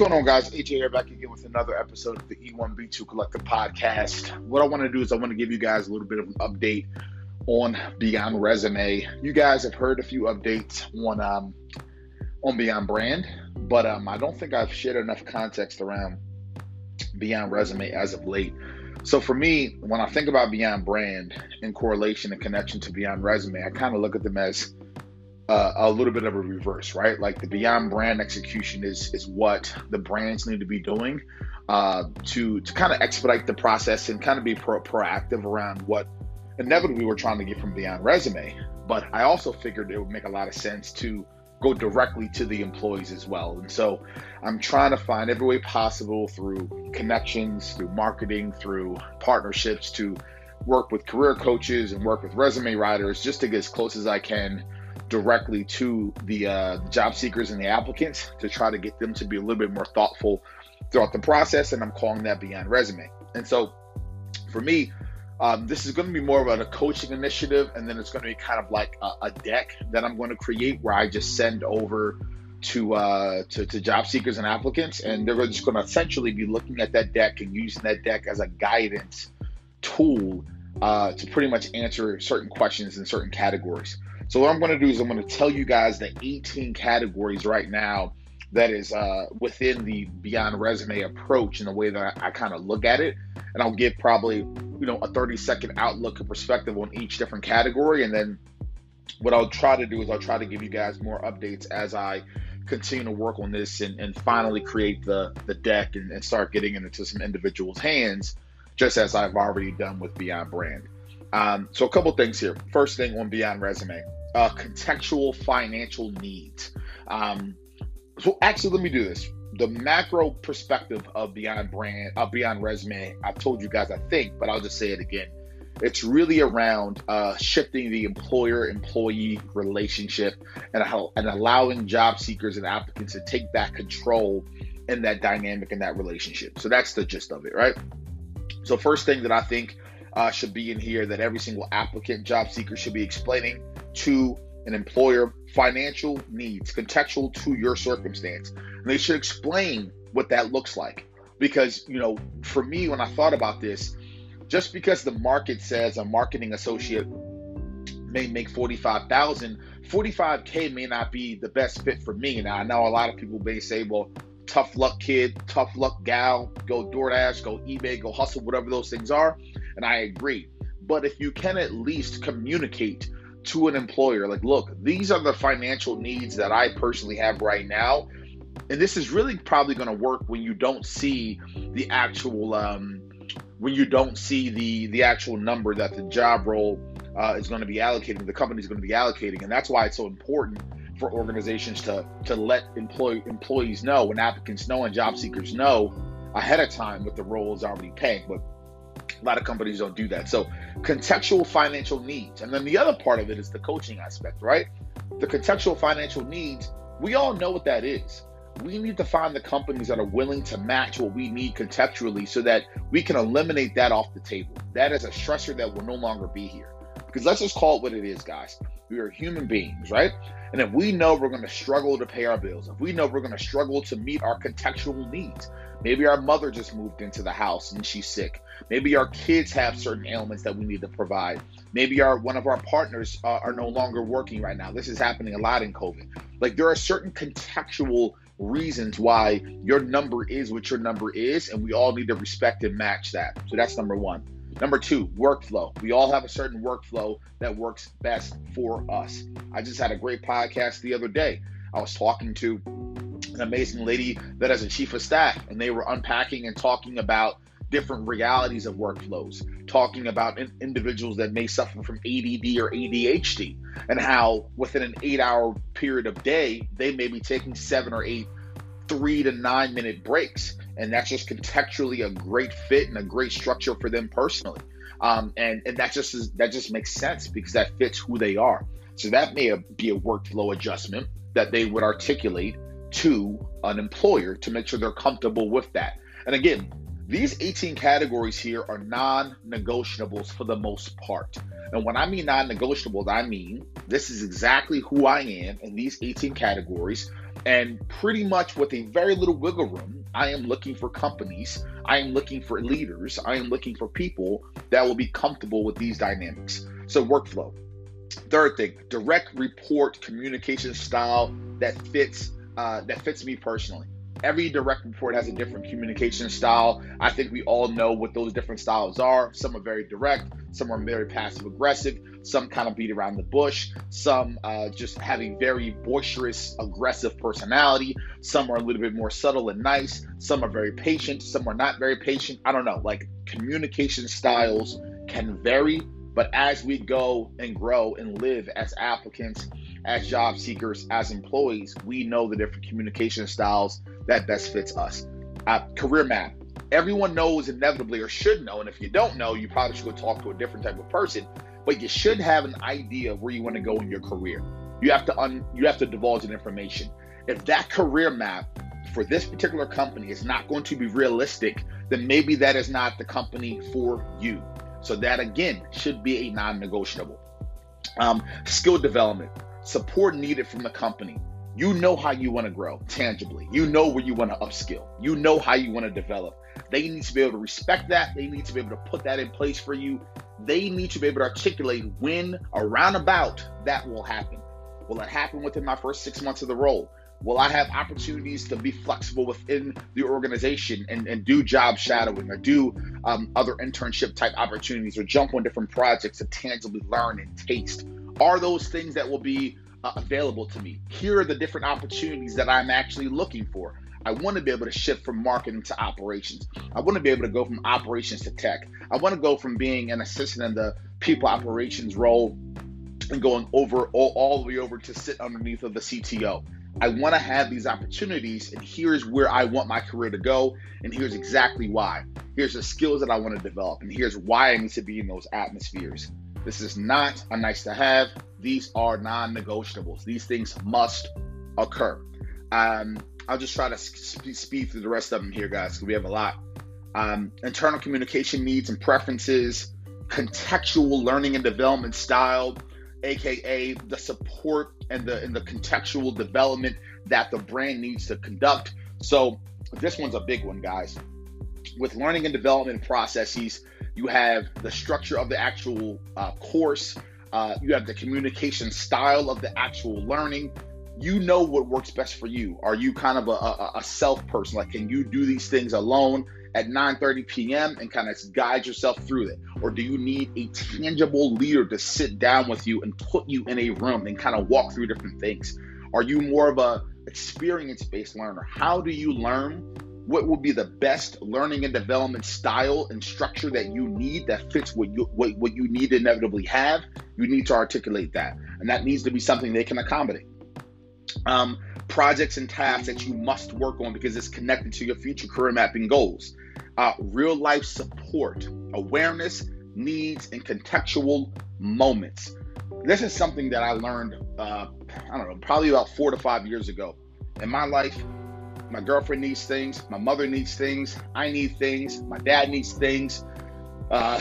going on, guys? AJ here back again with another episode of the E1B2 Collective Podcast. What I want to do is I want to give you guys a little bit of an update on Beyond Resume. You guys have heard a few updates on um, on Beyond Brand, but um, I don't think I've shared enough context around Beyond Resume as of late. So for me, when I think about Beyond Brand in correlation and connection to Beyond Resume, I kind of look at them as uh, a little bit of a reverse, right? Like the beyond brand execution is is what the brands need to be doing uh, to to kind of expedite the process and kind of be pro- proactive around what inevitably we're trying to get from beyond resume. But I also figured it would make a lot of sense to go directly to the employees as well. And so I'm trying to find every way possible through connections, through marketing, through partnerships to work with career coaches and work with resume writers just to get as close as I can directly to the uh, job seekers and the applicants to try to get them to be a little bit more thoughtful throughout the process. And I'm calling that Beyond Resume. And so for me, um, this is going to be more of a coaching initiative, and then it's going to be kind of like a, a deck that I'm going to create where I just send over to, uh, to to job seekers and applicants, and they're just going to essentially be looking at that deck and using that deck as a guidance tool uh, to pretty much answer certain questions in certain categories. So what I'm going to do is I'm going to tell you guys the 18 categories right now that is uh, within the Beyond Resume approach and the way that I, I kind of look at it. And I'll give probably, you know, a 30 second outlook and perspective on each different category. And then what I'll try to do is I'll try to give you guys more updates as I continue to work on this and, and finally create the, the deck and, and start getting it into some individuals' hands, just as I've already done with Beyond Brand. Um, so a couple things here. First thing on Beyond Resume uh, contextual financial needs. Um, so actually, let me do this. The macro perspective of Beyond Brand, uh, Beyond Resume, I've told you guys, I think, but I'll just say it again. It's really around uh, shifting the employer-employee relationship and, and allowing job seekers and applicants to take back control in that dynamic in that relationship. So that's the gist of it, right? So first thing that I think uh, should be in here that every single applicant, job seeker should be explaining to an employer financial needs contextual to your circumstance. And they should explain what that looks like. Because, you know, for me, when I thought about this, just because the market says a marketing associate may make 45,000, 45K may not be the best fit for me. Now, I know a lot of people may say, well, tough luck kid, tough luck gal, go DoorDash, go eBay, go hustle, whatever those things are. And I agree. But if you can at least communicate to an employer like look these are the financial needs that i personally have right now. And this is really probably going to work when you don't see the actual um, when you don't see the the actual number that the job role uh, is going to be allocating the company is going to be allocating. And that's why it's so important for organizations to to let employee employees know when applicants know and job seekers know ahead of time what the role is already paying. But a lot of companies don't do that. So, contextual financial needs. And then the other part of it is the coaching aspect, right? The contextual financial needs, we all know what that is. We need to find the companies that are willing to match what we need contextually so that we can eliminate that off the table. That is a stressor that will no longer be here. Because let's just call it what it is, guys. We are human beings, right? And if we know we're going to struggle to pay our bills, if we know we're going to struggle to meet our contextual needs, maybe our mother just moved into the house and she's sick. Maybe our kids have certain ailments that we need to provide. Maybe our one of our partners uh, are no longer working right now. This is happening a lot in COVID. Like there are certain contextual reasons why your number is what your number is, and we all need to respect and match that. So that's number one. Number two, workflow. We all have a certain workflow that works best for us. I just had a great podcast the other day. I was talking to an amazing lady that has a chief of staff, and they were unpacking and talking about different realities of workflows, talking about in- individuals that may suffer from ADD or ADHD, and how within an eight hour period of day, they may be taking seven or eight three to nine minute breaks and that's just contextually a great fit and a great structure for them personally. Um, and and that just is, that just makes sense because that fits who they are. So that may be a workflow adjustment that they would articulate to an employer to make sure they're comfortable with that. And again, these 18 categories here are non negotiables for the most part. And when I mean non negotiables, I mean this is exactly who I am in these 18 categories. And pretty much with a very little wiggle room, I am looking for companies, I am looking for leaders, I am looking for people that will be comfortable with these dynamics. So, workflow. Third thing, direct report communication style that fits uh, that fits me personally every direct report has a different communication style. I think we all know what those different styles are. Some are very direct, some are very passive aggressive, some kind of beat around the bush, some uh, just having very boisterous, aggressive personality. Some are a little bit more subtle and nice. Some are very patient, some are not very patient. I don't know. Like communication styles can vary, but as we go and grow and live as applicants, as job seekers, as employees, we know the different communication styles that best fits us. Uh, career map. Everyone knows inevitably or should know, and if you don't know, you probably should go talk to a different type of person. But you should have an idea of where you want to go in your career. You have to un, you have to divulge that information. If that career map for this particular company is not going to be realistic, then maybe that is not the company for you. So that again should be a non-negotiable. Um, skill development, support needed from the company. You know how you want to grow tangibly. You know where you want to upskill. You know how you want to develop. They need to be able to respect that. They need to be able to put that in place for you. They need to be able to articulate when around about that will happen. Will it happen within my first six months of the role? Will I have opportunities to be flexible within the organization and, and do job shadowing or do um, other internship type opportunities or jump on different projects to tangibly learn and taste? Are those things that will be uh, available to me? Here are the different opportunities that I'm actually looking for. I want to be able to shift from marketing to operations. I want to be able to go from operations to tech. I want to go from being an assistant in the people operations role and going over all, all the way over to sit underneath of the CTO. I want to have these opportunities, and here's where I want my career to go, and here's exactly why. Here's the skills that I want to develop, and here's why I need to be in those atmospheres. This is not a nice to have. These are non negotiables. These things must occur. Um, I'll just try to speed through the rest of them here, guys, because we have a lot. Um, internal communication needs and preferences, contextual learning and development style, aka the support and the and the contextual development that the brand needs to conduct. So this one's a big one, guys. With learning and development processes, you have the structure of the actual uh, course, uh, you have the communication style of the actual learning. You know what works best for you. Are you kind of a, a, a self person? Like, can you do these things alone at 9:30 p.m. and kind of guide yourself through it, or do you need a tangible leader to sit down with you and put you in a room and kind of walk through different things? Are you more of a experience-based learner? How do you learn? What will be the best learning and development style and structure that you need that fits what you what, what you need to inevitably have? You need to articulate that. And that needs to be something they can accommodate. Um, projects and tasks that you must work on because it's connected to your future career mapping goals. Uh, real life support awareness needs and contextual moments. This is something that i learned uh, i don't know probably about four to five years ago. In my life my girlfriend needs things. My mother needs things. I need things. My dad needs things. Uh,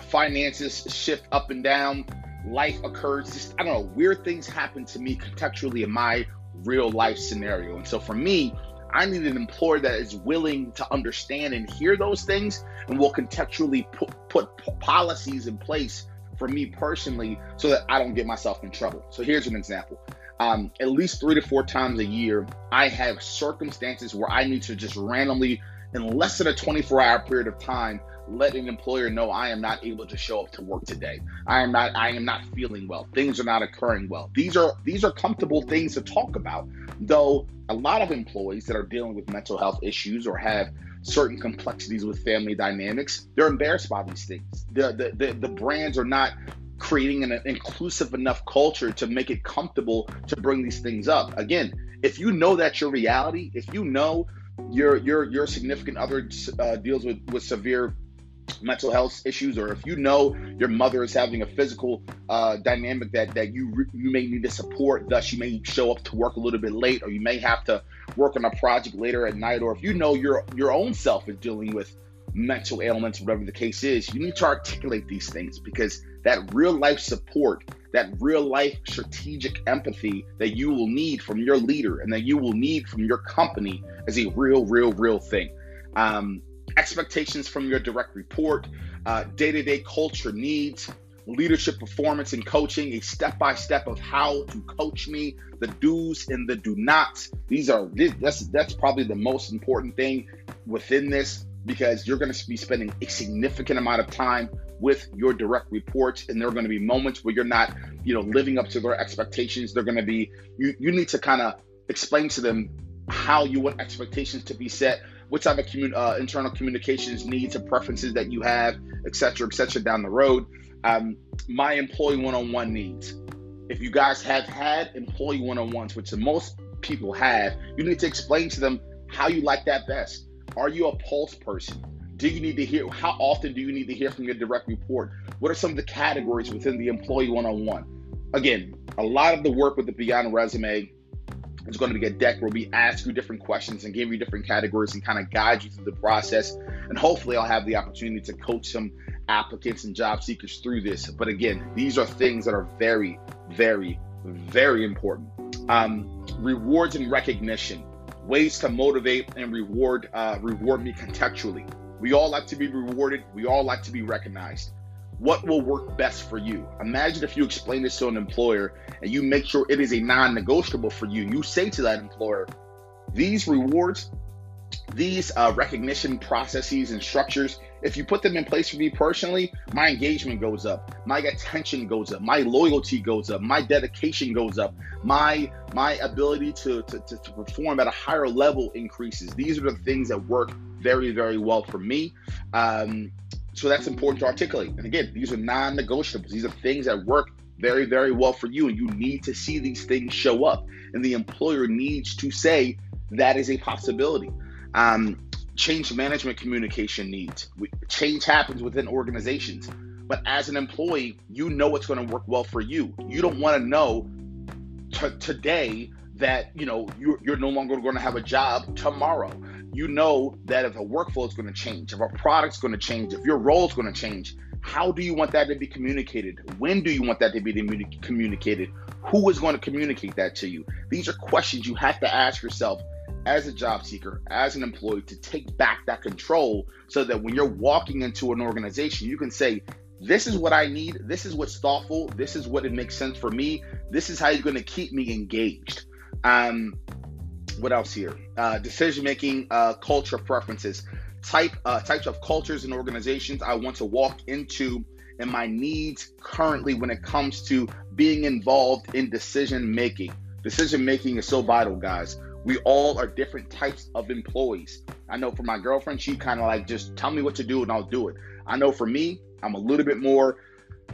finances shift up and down. Life occurs. Just, I don't know. Weird things happen to me contextually in my real life scenario. And so for me, I need an employer that is willing to understand and hear those things and will contextually put, put policies in place for me personally so that I don't get myself in trouble. So here's an example um, at least three to four times a year, I have circumstances where I need to just randomly, in less than a 24 hour period of time, let an employer know I am not able to show up to work today. I am not I am not feeling well. Things are not occurring well. These are these are comfortable things to talk about. Though a lot of employees that are dealing with mental health issues or have certain complexities with family dynamics, they're embarrassed by these things. The the the, the brands are not creating an inclusive enough culture to make it comfortable to bring these things up. Again, if you know that's your reality, if you know your your your significant other uh, deals with with severe mental health issues, or if you know your mother is having a physical uh, dynamic that that you you may need to support, thus you may show up to work a little bit late, or you may have to work on a project later at night, or if you know your your own self is dealing with mental ailments, whatever the case is, you need to articulate these things because that real life support that real life strategic empathy that you will need from your leader and that you will need from your company is a real, real, real thing. Um, expectations from your direct report, day to day culture needs, leadership performance and coaching, a step by step of how to coach me, the do's and the do nots. These are that's that's probably the most important thing within this because you're going to be spending a significant amount of time with your direct reports and there are going to be moments where you're not you know living up to their expectations. They're going to be you you need to kind of explain to them how you want expectations to be set what type of commun- uh, internal communications needs and preferences that you have et cetera et cetera down the road. Um, my employee one-on-one needs. If you guys have had employee one-on-ones which the most people have you need to explain to them how you like that best are you a pulse person? Do you need to hear? How often do you need to hear from your direct report? What are some of the categories within the employee one on one? Again, a lot of the work with the Beyond Resume is going to be a deck where we ask you different questions and give you different categories and kind of guide you through the process. And hopefully, I'll have the opportunity to coach some applicants and job seekers through this. But again, these are things that are very, very, very important. Um, rewards and recognition ways to motivate and reward uh, reward me contextually. We all like to be rewarded. We all like to be recognized. What will work best for you? Imagine if you explain this to an employer and you make sure it is a non-negotiable for you. You say to that employer, these rewards these uh, recognition processes and structures, if you put them in place for me personally, my engagement goes up, my attention goes up, my loyalty goes up, my dedication goes up, my my ability to, to, to, to perform at a higher level increases. These are the things that work very, very well for me. Um, so that's important to articulate. And again, these are non negotiables. These are things that work very, very well for you. And you need to see these things show up. And the employer needs to say that is a possibility. Um, change management communication needs. Change happens within organizations. But as an employee, you know what's going to work well for you. You don't want to know t- today that you know you're, you're no longer going to have a job tomorrow. You know that if a workflow is going to change, if a product's going to change, if your role is going to change, how do you want that to be communicated? When do you want that to be communicated? Who is going to communicate that to you? These are questions you have to ask yourself as a job seeker, as an employee, to take back that control so that when you're walking into an organization, you can say, This is what I need. This is what's thoughtful. This is what it makes sense for me. This is how you're going to keep me engaged. Um, what else here? Uh, decision making, uh, culture preferences, type uh, types of cultures and organizations I want to walk into, and my needs currently when it comes to being involved in decision making. Decision making is so vital, guys. We all are different types of employees. I know for my girlfriend, she kind of like just tell me what to do and I'll do it. I know for me, I'm a little bit more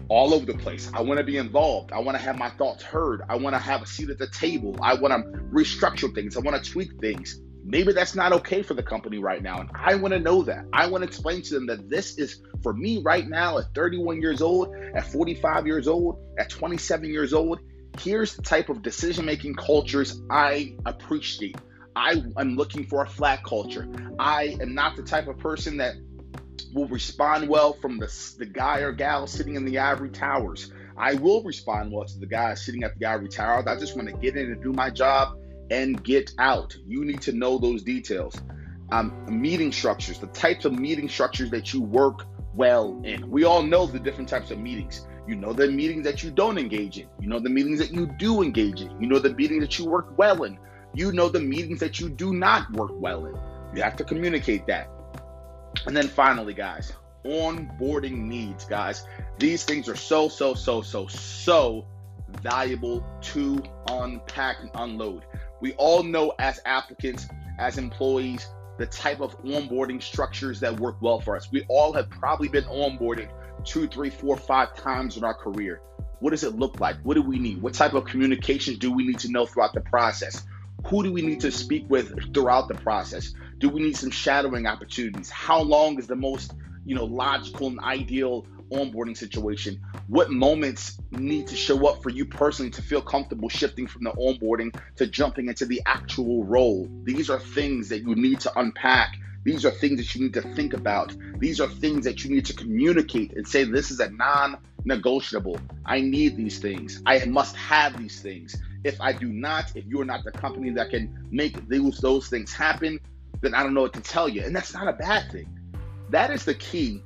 all over the place. I want to be involved. I want to have my thoughts heard. I want to have a seat at the table. I want to restructure things. I want to tweak things. Maybe that's not okay for the company right now. And I want to know that. I want to explain to them that this is for me right now at 31 years old, at 45 years old, at 27 years old here's the type of decision making cultures I appreciate. I am looking for a flat culture. I am not the type of person that will respond well from the, the guy or gal sitting in the ivory towers. I will respond well to the guy sitting at the ivory towers. I just want to get in and do my job and get out. You need to know those details. Um, meeting structures, the types of meeting structures that you work well in. We all know the different types of meetings. You know the meetings that you don't engage in. You know the meetings that you do engage in. You know the meetings that you work well in. You know the meetings that you do not work well in. You have to communicate that. And then finally, guys, onboarding needs, guys. These things are so, so, so, so, so valuable to unpack and unload. We all know as applicants, as employees, the type of onboarding structures that work well for us. We all have probably been onboarded two, three, four, five times in our career. What does it look like? What do we need? What type of communication do we need to know throughout the process? Who do we need to speak with throughout the process? Do we need some shadowing opportunities? How long is the most, you know, logical and ideal onboarding situation? What moments need to show up for you personally to feel comfortable shifting from the onboarding to jumping into the actual role? These are things that you need to unpack these are things that you need to think about. These are things that you need to communicate and say this is a non negotiable. I need these things. I must have these things. If I do not, if you're not the company that can make those those things happen, then I don't know what to tell you. And that's not a bad thing. That is the key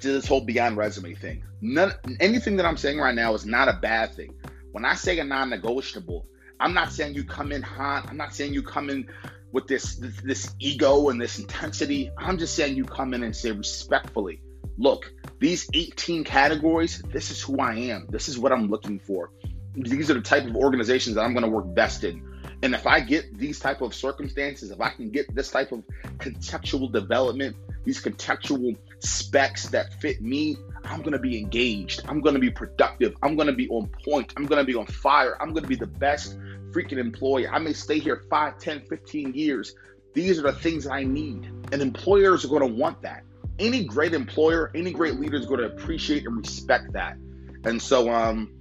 to this whole beyond resume thing. None anything that I'm saying right now is not a bad thing. When I say a non-negotiable, I'm not saying you come in hot. I'm not saying you come in with this, this, ego and this intensity. I'm just saying you come in and say respectfully, look, these 18 categories, this is who I am. This is what I'm looking for. These are the type of organizations that I'm going to work best in. And if I get these type of circumstances, if I can get this type of contextual development, these contextual specs that fit me, I'm going to be engaged. I'm going to be productive. I'm going to be on point. I'm going to be on fire. I'm going to be the best freaking employee. I may stay here 5, 10, 15 years. These are the things I need. And employers are going to want that. Any great employer, any great leader is going to appreciate and respect that. And so, um,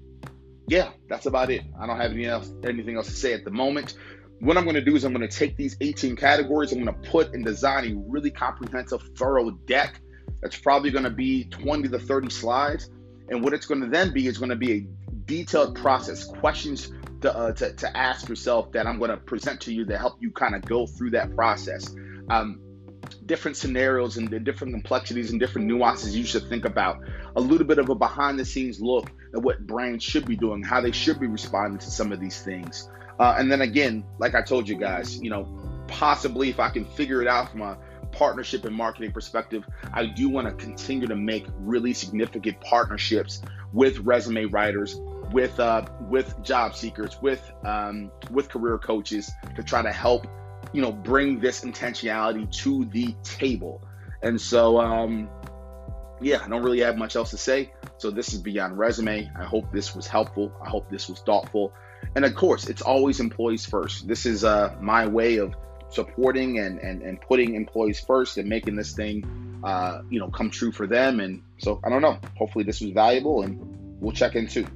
yeah, that's about it. I don't have anything else, anything else to say at the moment. What I'm going to do is I'm going to take these 18 categories, I'm going to put and design a really comprehensive, thorough deck that's probably going to be 20 to 30 slides. And what it's going to then be is going to be a detailed process, questions to, uh, to, to, ask yourself that I'm going to present to you to help you kind of go through that process. Um, different scenarios and the different complexities and different nuances you should think about. A little bit of a behind the scenes look at what brands should be doing, how they should be responding to some of these things. Uh, and then again, like I told you guys, you know, possibly if I can figure it out from a partnership and marketing perspective, I do want to continue to make really significant partnerships with resume writers, with uh, with job seekers, with um, with career coaches to try to help you know bring this intentionality to the table. And so, um, yeah, I don't really have much else to say. So this is beyond resume. I hope this was helpful. I hope this was thoughtful. And of course, it's always employees first. This is uh, my way of supporting and, and, and putting employees first and making this thing, uh, you know, come true for them. And so I don't know. Hopefully this was valuable and we'll check in too.